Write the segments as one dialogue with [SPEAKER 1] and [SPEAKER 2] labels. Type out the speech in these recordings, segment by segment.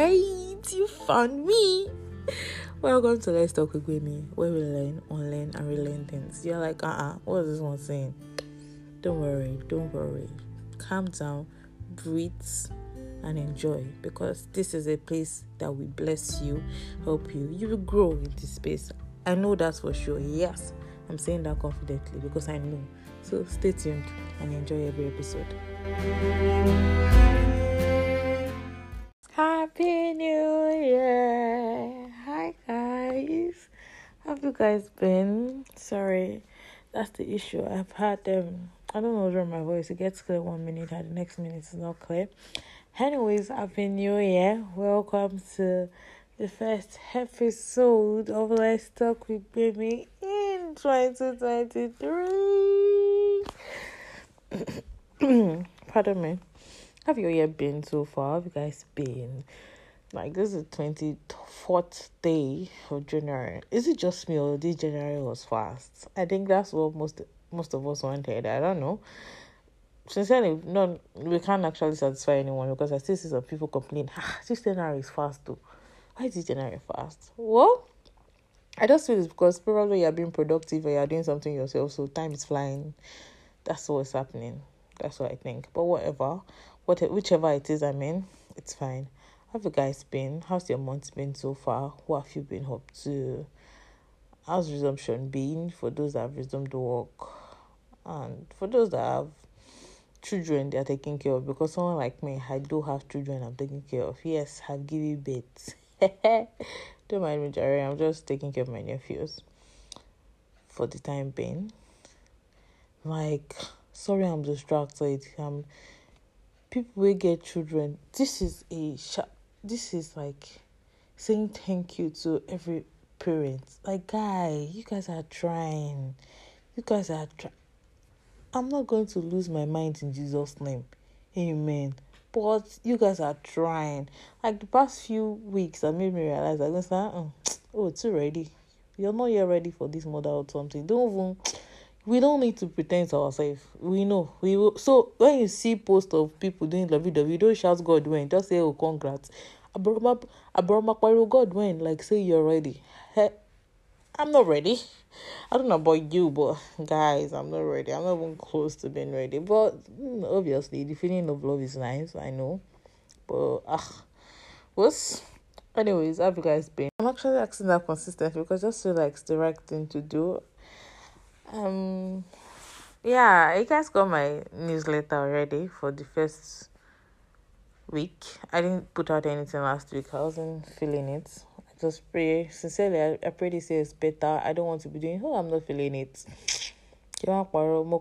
[SPEAKER 1] right, you found me. Welcome to Let's Talk with Me, where we learn, unlearn, and relearn things. You're like, uh uh-uh, uh, what is this one saying? Don't worry, don't worry. Calm down, breathe, and enjoy because this is a place that will bless you, help you. You will grow in this space. I know that's for sure. Yes, I'm saying that confidently because I know. So stay tuned and enjoy every episode. You guys been? Sorry, that's the issue. I've had um, I don't know where my voice. It gets clear one minute, and the next minute is not clear. Anyways, Happy New Year! Welcome to the first episode of Let's Talk with Baby in 2023. Pardon me. Have your year been so far? Have you guys been? Like, this is 24th day of January. Is it just me or this January was fast? I think that's what most most of us wanted. I don't know sincerely, no, we can't actually satisfy anyone because I still see some people complain, ah, this January is fast too. Why is this January fast? Well, I just feel it's because probably you're being productive or you're doing something yourself, so time is flying. That's what's happening. That's what I think. But whatever, what whichever it is, I mean, it's fine. Have you guys been? How's your month been so far? What have you been up to? How's resumption been for those that have resumed work? And for those that have children they are taking care of because someone like me, I do have children I'm taking care of. Yes, I've given birth. Don't mind me, Jerry. I'm just taking care of my nephews for the time being. Like, sorry, I'm distracted. Um, people will get children. This is a sh- This is like saying thank you to every parent. Like, guy, you guys are trying. You guys are trying I'm not going to lose my mind in Jesus' name. Amen. But you guys are trying. Like the past few weeks, that made me realize going to say, oh, oh, it's already. You're not yet ready for this mother or something. Don't even. We don't need to pretend to ourselves. We know. We will. So when you see posts of people doing WWE, don't shout God when. Just say, oh, congrats. Abraham, Abraham, God when. Like say you're ready. I'm not ready. I don't know about you, but guys, I'm not ready. I'm not even close to being ready. But mm, obviously, the feeling of love is nice. I know, but ah, what's anyways? Have you guys been? I'm actually asking that consistently because I just feel like it's the right thing to do. Um, yeah, you guys got my newsletter already for the first week. I didn't put out anything last week. I wasn't feeling it I just pray sincerely. I, I pray this year is better. I don't want to be doing. Oh, I'm not feeling it. You want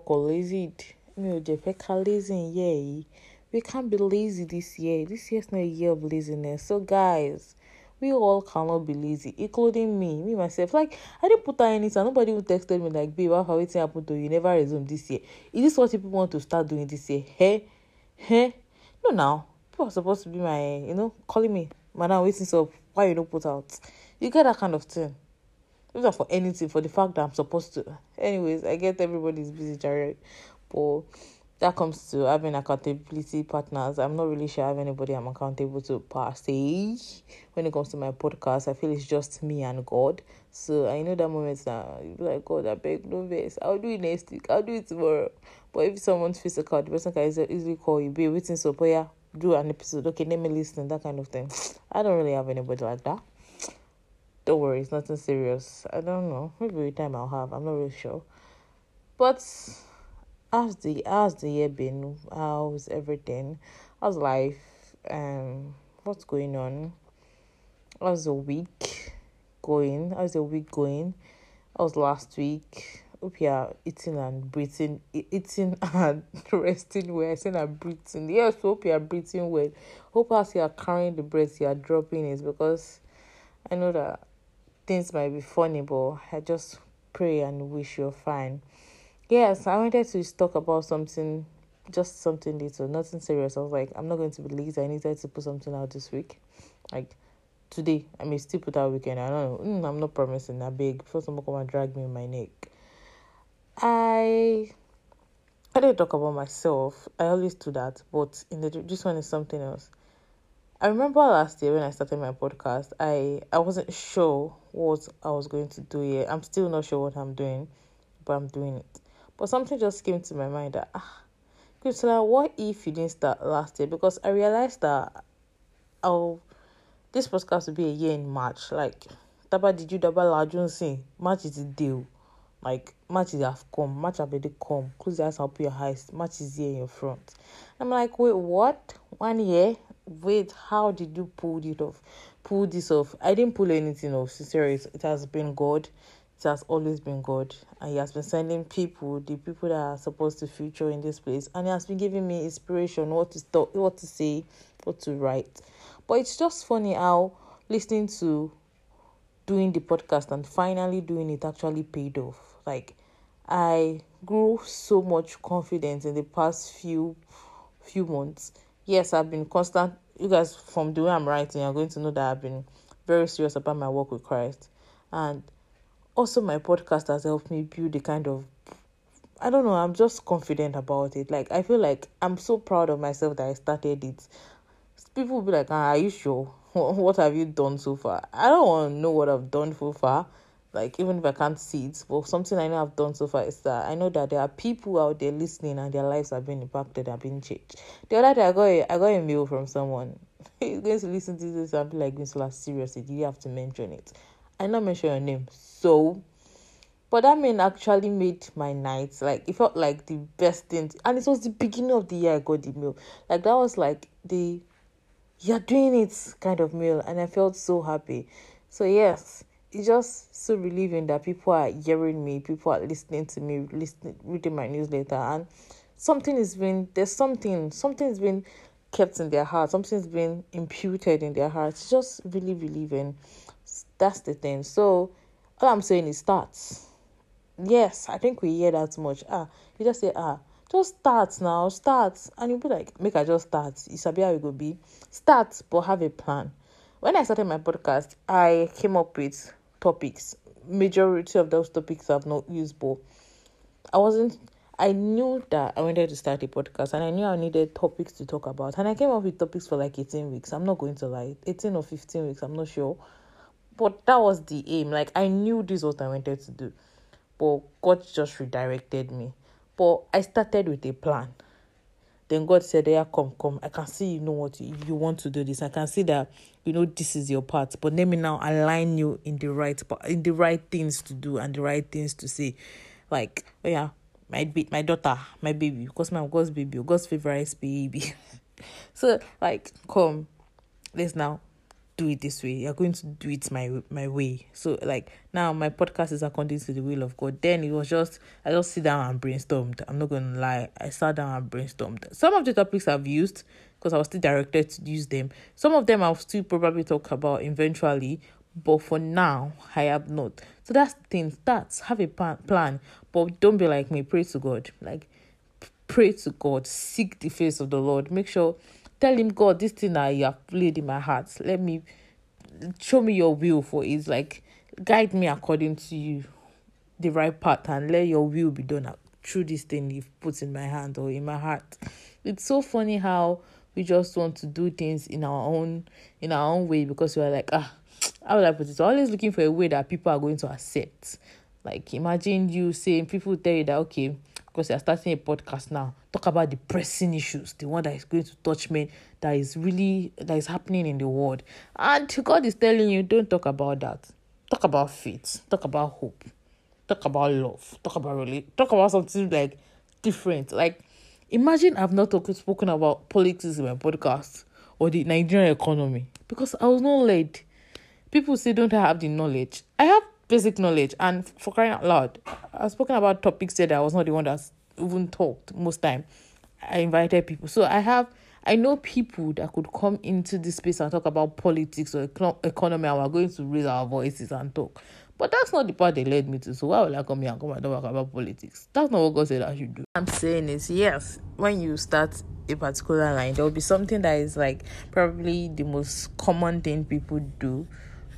[SPEAKER 1] lazy? Lazy We can't be lazy this year. This year's not a year of laziness. So guys, we all cannot be lazy, including me, me myself. Like I didn't put out anything. Nobody even texted me like, "Babe, how waiting happen to you? Never resume this year. Is this what people want to start doing this year? Hey, hey, no, now people are supposed to be my, you know, calling me, madam, waiting so why you don't put out? You get that kind of thing. Even for anything, for the fact that I'm supposed to. Anyways, I get everybody's busy, Jared. But that comes to having accountability partners. I'm not really sure I have anybody I'm accountable to per se. When it comes to my podcast, I feel it's just me and God. So I know that moment now, you be like, God, I beg, no best. I'll do it next week. I'll do it tomorrow. But if someone's physical, the person can easily call you, be waiting so, but oh, yeah, do an episode. Okay, let me listen, that kind of thing. I don't really have anybody like that. Don't worry, it's nothing serious. I don't know. Maybe with time I'll have. I'm not really sure. But how's the how's the year been? How's everything? How's life? Um, what's going on? How's the week going? How's the week going? How's last week? hope you are eating and breathing, eating and resting well. I said I'm breathing. Yes, hope you are breathing well. Hope as you are carrying the breath, you are dropping it because I know that things might be funny, but I just pray and wish you're fine. Yes, I wanted to talk about something, just something little, nothing serious. I was like, I'm not going to be lazy. I needed to put something out this week. Like, today, I may still put out weekend. I don't know. Mm, I'm not promising. I beg before someone come and drag me in my neck. I I didn't talk about myself. I always do that, but in the this one is something else. I remember last year when I started my podcast, I I wasn't sure what I was going to do yet. I'm still not sure what I'm doing, but I'm doing it. But something just came to my mind that ah, Christina, what if you didn't start last year? Because I realized that oh, this podcast will be a year in March. Like, Daba did you Daba Lajun March is the deal. Like March is have come, March have already come. Close your eyes and open your eyes. Match is here in your front. I'm like, wait, what? One year? Wait, how did you pull it off? Pull this off? I didn't pull anything off. Sincerely, it has been God. It has always been God, and He has been sending people, the people that are supposed to feature in this place, and He has been giving me inspiration, what to talk, what to say, what to write. But it's just funny how listening to doing the podcast and finally doing it actually paid off like I grew so much confidence in the past few few months. Yes, I've been constant. You guys, from the way I'm writing, are going to know that I've been very serious about my work with Christ, and also my podcast has helped me build a kind of. I don't know. I'm just confident about it. Like I feel like I'm so proud of myself that I started it. People will be like, ah, "Are you sure? What have you done so far?" I don't want to know what I've done so far like even if I can't see it, but something I know I've done so far is that I know that there are people out there listening and their lives are being impacted and being changed. The other day I got a, I got a mail from someone. He's going to listen to this and be like, Miss seriously, do you have to mention it? I not mention your name. So but that mean actually made my night. Like it felt like the best thing and it was the beginning of the year I got the mail. Like that was like the you're doing it kind of mail and I felt so happy. So yes it's just so relieving that people are hearing me, people are listening to me, listening, reading my newsletter, and something is been there's something something's been kept in their heart, something's been imputed in their hearts. It's just really relieving. That's the thing. So all I'm saying is starts. Yes, I think we hear that much. Ah, you just say ah, just start now, start, and you'll be like, make I just start. It's a how it will be. Start, but have a plan. When I started my podcast, I came up with topics. Majority of those topics I've not used, but I wasn't. I knew that I wanted to start a podcast, and I knew I needed topics to talk about. And I came up with topics for like eighteen weeks. I'm not going to lie, eighteen or fifteen weeks. I'm not sure, but that was the aim. Like I knew this was what I wanted to do, but God just redirected me. But I started with a plan. Then God said, Yeah, come, come. I can see you know what you, you want to do this. I can see that you know this is your part. But let me now align you in the right in the right things to do and the right things to say. Like, oh yeah, my be my daughter, my baby, because my God's baby, God's favorite baby. so like come, let's now do it this way. You're going to do it my my way. So like now my podcast is according to the will of God. Then it was just I just sit down and brainstormed. I'm not gonna lie. I sat down and brainstormed. Some of the topics I've used because I was still directed to use them. Some of them I'll still probably talk about eventually, but for now I have not. So that's the thing. That's have a plan, but don't be like me. Pray to God. Like pray to God. Seek the face of the Lord. Make sure Tell him, God, this thing I have laid in my heart. Let me show me your will for it. Like guide me according to you, the right path, and let your will be done through this thing you've put in my hand or in my heart. It's so funny how we just want to do things in our own in our own way because we're like, ah, how would I put it? always looking for a way that people are going to accept. Like imagine you saying people tell you that okay, because you're starting a podcast now, talk about the pressing issues, the one that is going to touch me, that is really that is happening in the world. And God is telling you, don't talk about that. Talk about faith, talk about hope, talk about love, talk about really talk about something like different. Like imagine I've not talk, spoken about politics in my podcast or the Nigerian economy because I was not led. People say don't I have the knowledge. I have basic knowledge. And for crying out loud, I've spoken about topics that I was not the one that's even talked most time. I invited people. So I have I know people that could come into this space and talk about politics or economy and we're going to raise our voices and talk. But that's not the part they led me to. So why would I come here and come and talk about politics? That's not what God said I should do. I'm saying is yes, when you start a particular line, there will be something that is like probably the most common thing people do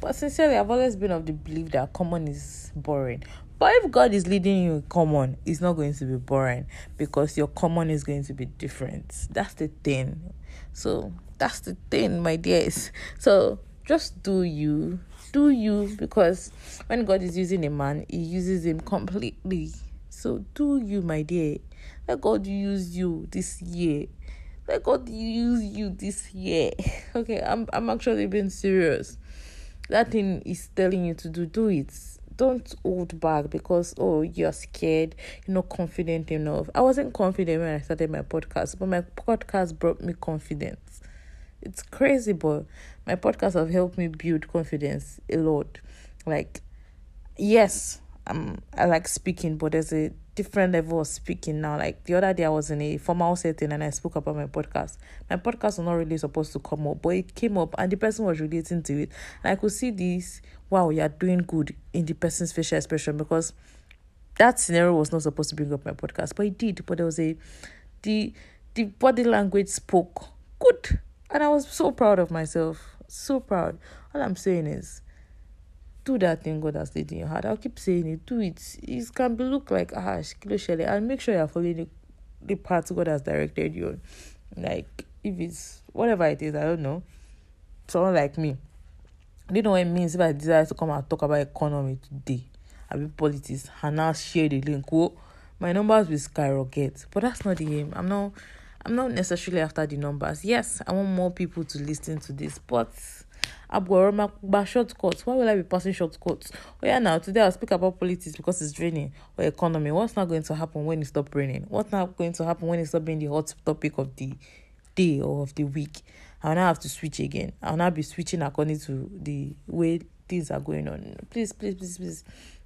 [SPEAKER 1] but sincerely, I've always been of the belief that common is boring. But if God is leading you common, it's not going to be boring because your common is going to be different. That's the thing. So that's the thing, my dears. So just do you. Do you because when God is using a man, he uses him completely. So do you, my dear. Let God use you this year. Let God use you this year. Okay, I'm I'm actually being serious. That thing is telling you to do, do it. Don't hold back because oh you're scared, you're not confident enough. I wasn't confident when I started my podcast, but my podcast brought me confidence. It's crazy, but my podcast have helped me build confidence a lot. Like, yes, um, I like speaking, but there's a different level of speaking now. Like the other day, I was in a formal setting and I spoke about my podcast. My podcast was not really supposed to come up, but it came up and the person was relating to it. And I could see this wow, you're doing good in the person's facial expression because that scenario was not supposed to bring up my podcast, but it did. But there was a the the body language spoke good, and I was so proud of myself. So proud. All I'm saying is do that thing God has laid in your heart. I'll keep saying it. Do it. It can be look like ah kilo shele and make sure you're following the, the path God has directed you on. Like if it's whatever it is, I don't know. Someone like me. Don't know what it means if I decide to come and talk about economy today. I be politics and now share the link. Well, my numbers will skyrocket. But that's not the aim. I'm not I'm not necessarily after the numbers. Yes, I want more people to listen to this, but Abgoroma shortcuts. Why will I be passing shortcuts? Oh yeah, now today I'll speak about politics because it's raining or economy. What's not going to happen when it stop raining? What's not going to happen when it stop being the hot topic of the day or of the week? I'll now have to switch again. I'll now be switching according to the way things are going on. Please, please, please, please.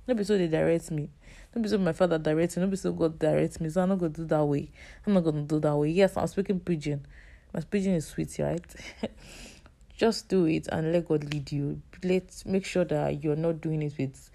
[SPEAKER 1] Don't be so they direct me. Don't be so my father directs me. Don't be so God directs me. So I'm not gonna do that way. I'm not gonna do that way. Yes, I'm speaking pidgin. My pidgin is sweet, right? just do it and let God lead you. Let make sure that you're not doing it with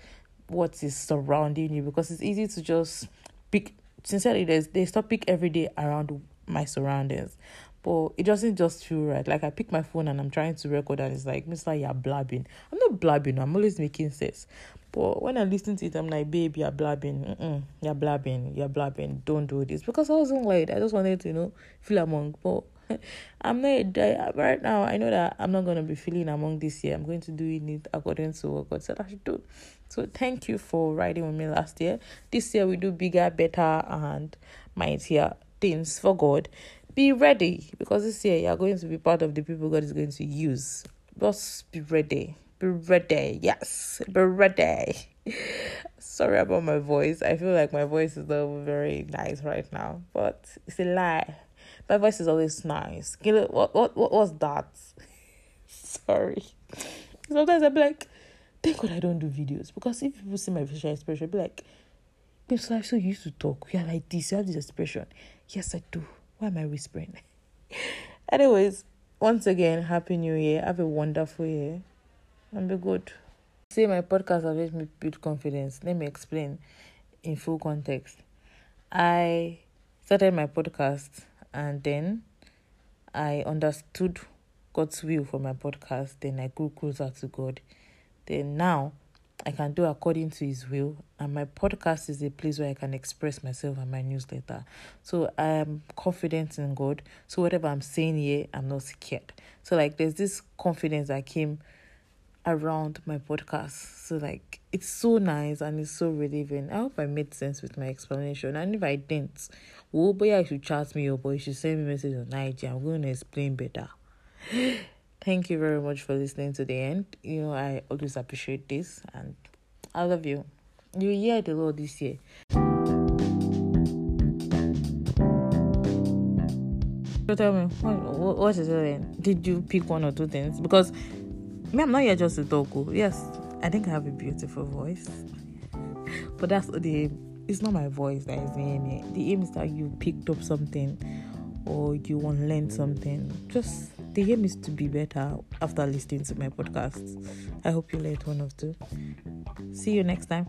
[SPEAKER 1] what is surrounding you because it's easy to just pick sincerely there's there's topic every day around my surroundings. But it doesn't just feel right. Like I pick my phone and I'm trying to record and it's like, Mr. You're blabbing. I'm not blabbing, I'm always making sense. But when I listen to it, I'm like, babe, you're blabbing. Mm-mm, you're blabbing. You're blabbing. Don't do this. Because I wasn't like, I just wanted to, you know, feel among. But I'm not uh, right now. I know that I'm not gonna be feeling among this year. I'm going to do it according to what God said I should do. So thank you for riding with me last year. This year we do bigger, better, and mightier things for God. Be ready because this year you're going to be part of the people God is going to use. Just be ready. Be ready. Yes, be ready. Sorry about my voice. I feel like my voice is not very nice right now, but it's a lie. My voice is always nice. You know What what what was that? Sorry. Sometimes I'm like, thank God I don't do videos because if people see my facial expression, I'll be like, Babes, I'm so used to talk. You're like this. You have this expression. Yes, I do. Why am I whispering? Anyways, once again, happy new year. Have a wonderful year and be good. Say my podcast has made me build confidence. Let me explain in full context. I started my podcast and then I understood God's will for my podcast. Then I grew closer to God. Then now I can do according to His will, and my podcast is a place where I can express myself and my newsletter. So I am confident in God. So whatever I'm saying here, I'm not scared. So like there's this confidence that came around my podcast. So like it's so nice and it's so relieving. I hope I made sense with my explanation. And if I didn't, well, but yeah, you should chat me up or you should send me a message on IG. I'm going to explain better. Thank you very much for listening to the end. You know, I always appreciate this and I love you. You hear the Lord this year. So tell me, what, what is it? Did you pick one or two things? Because me, I'm not here just to talk. Oh. Yes, I think I have a beautiful voice, but that's the aim. It's not my voice that is the aim. The aim is that you picked up something or you want to learn something. Just the aim is to be better after listening to my podcast. I hope you learned one of two. See you next time.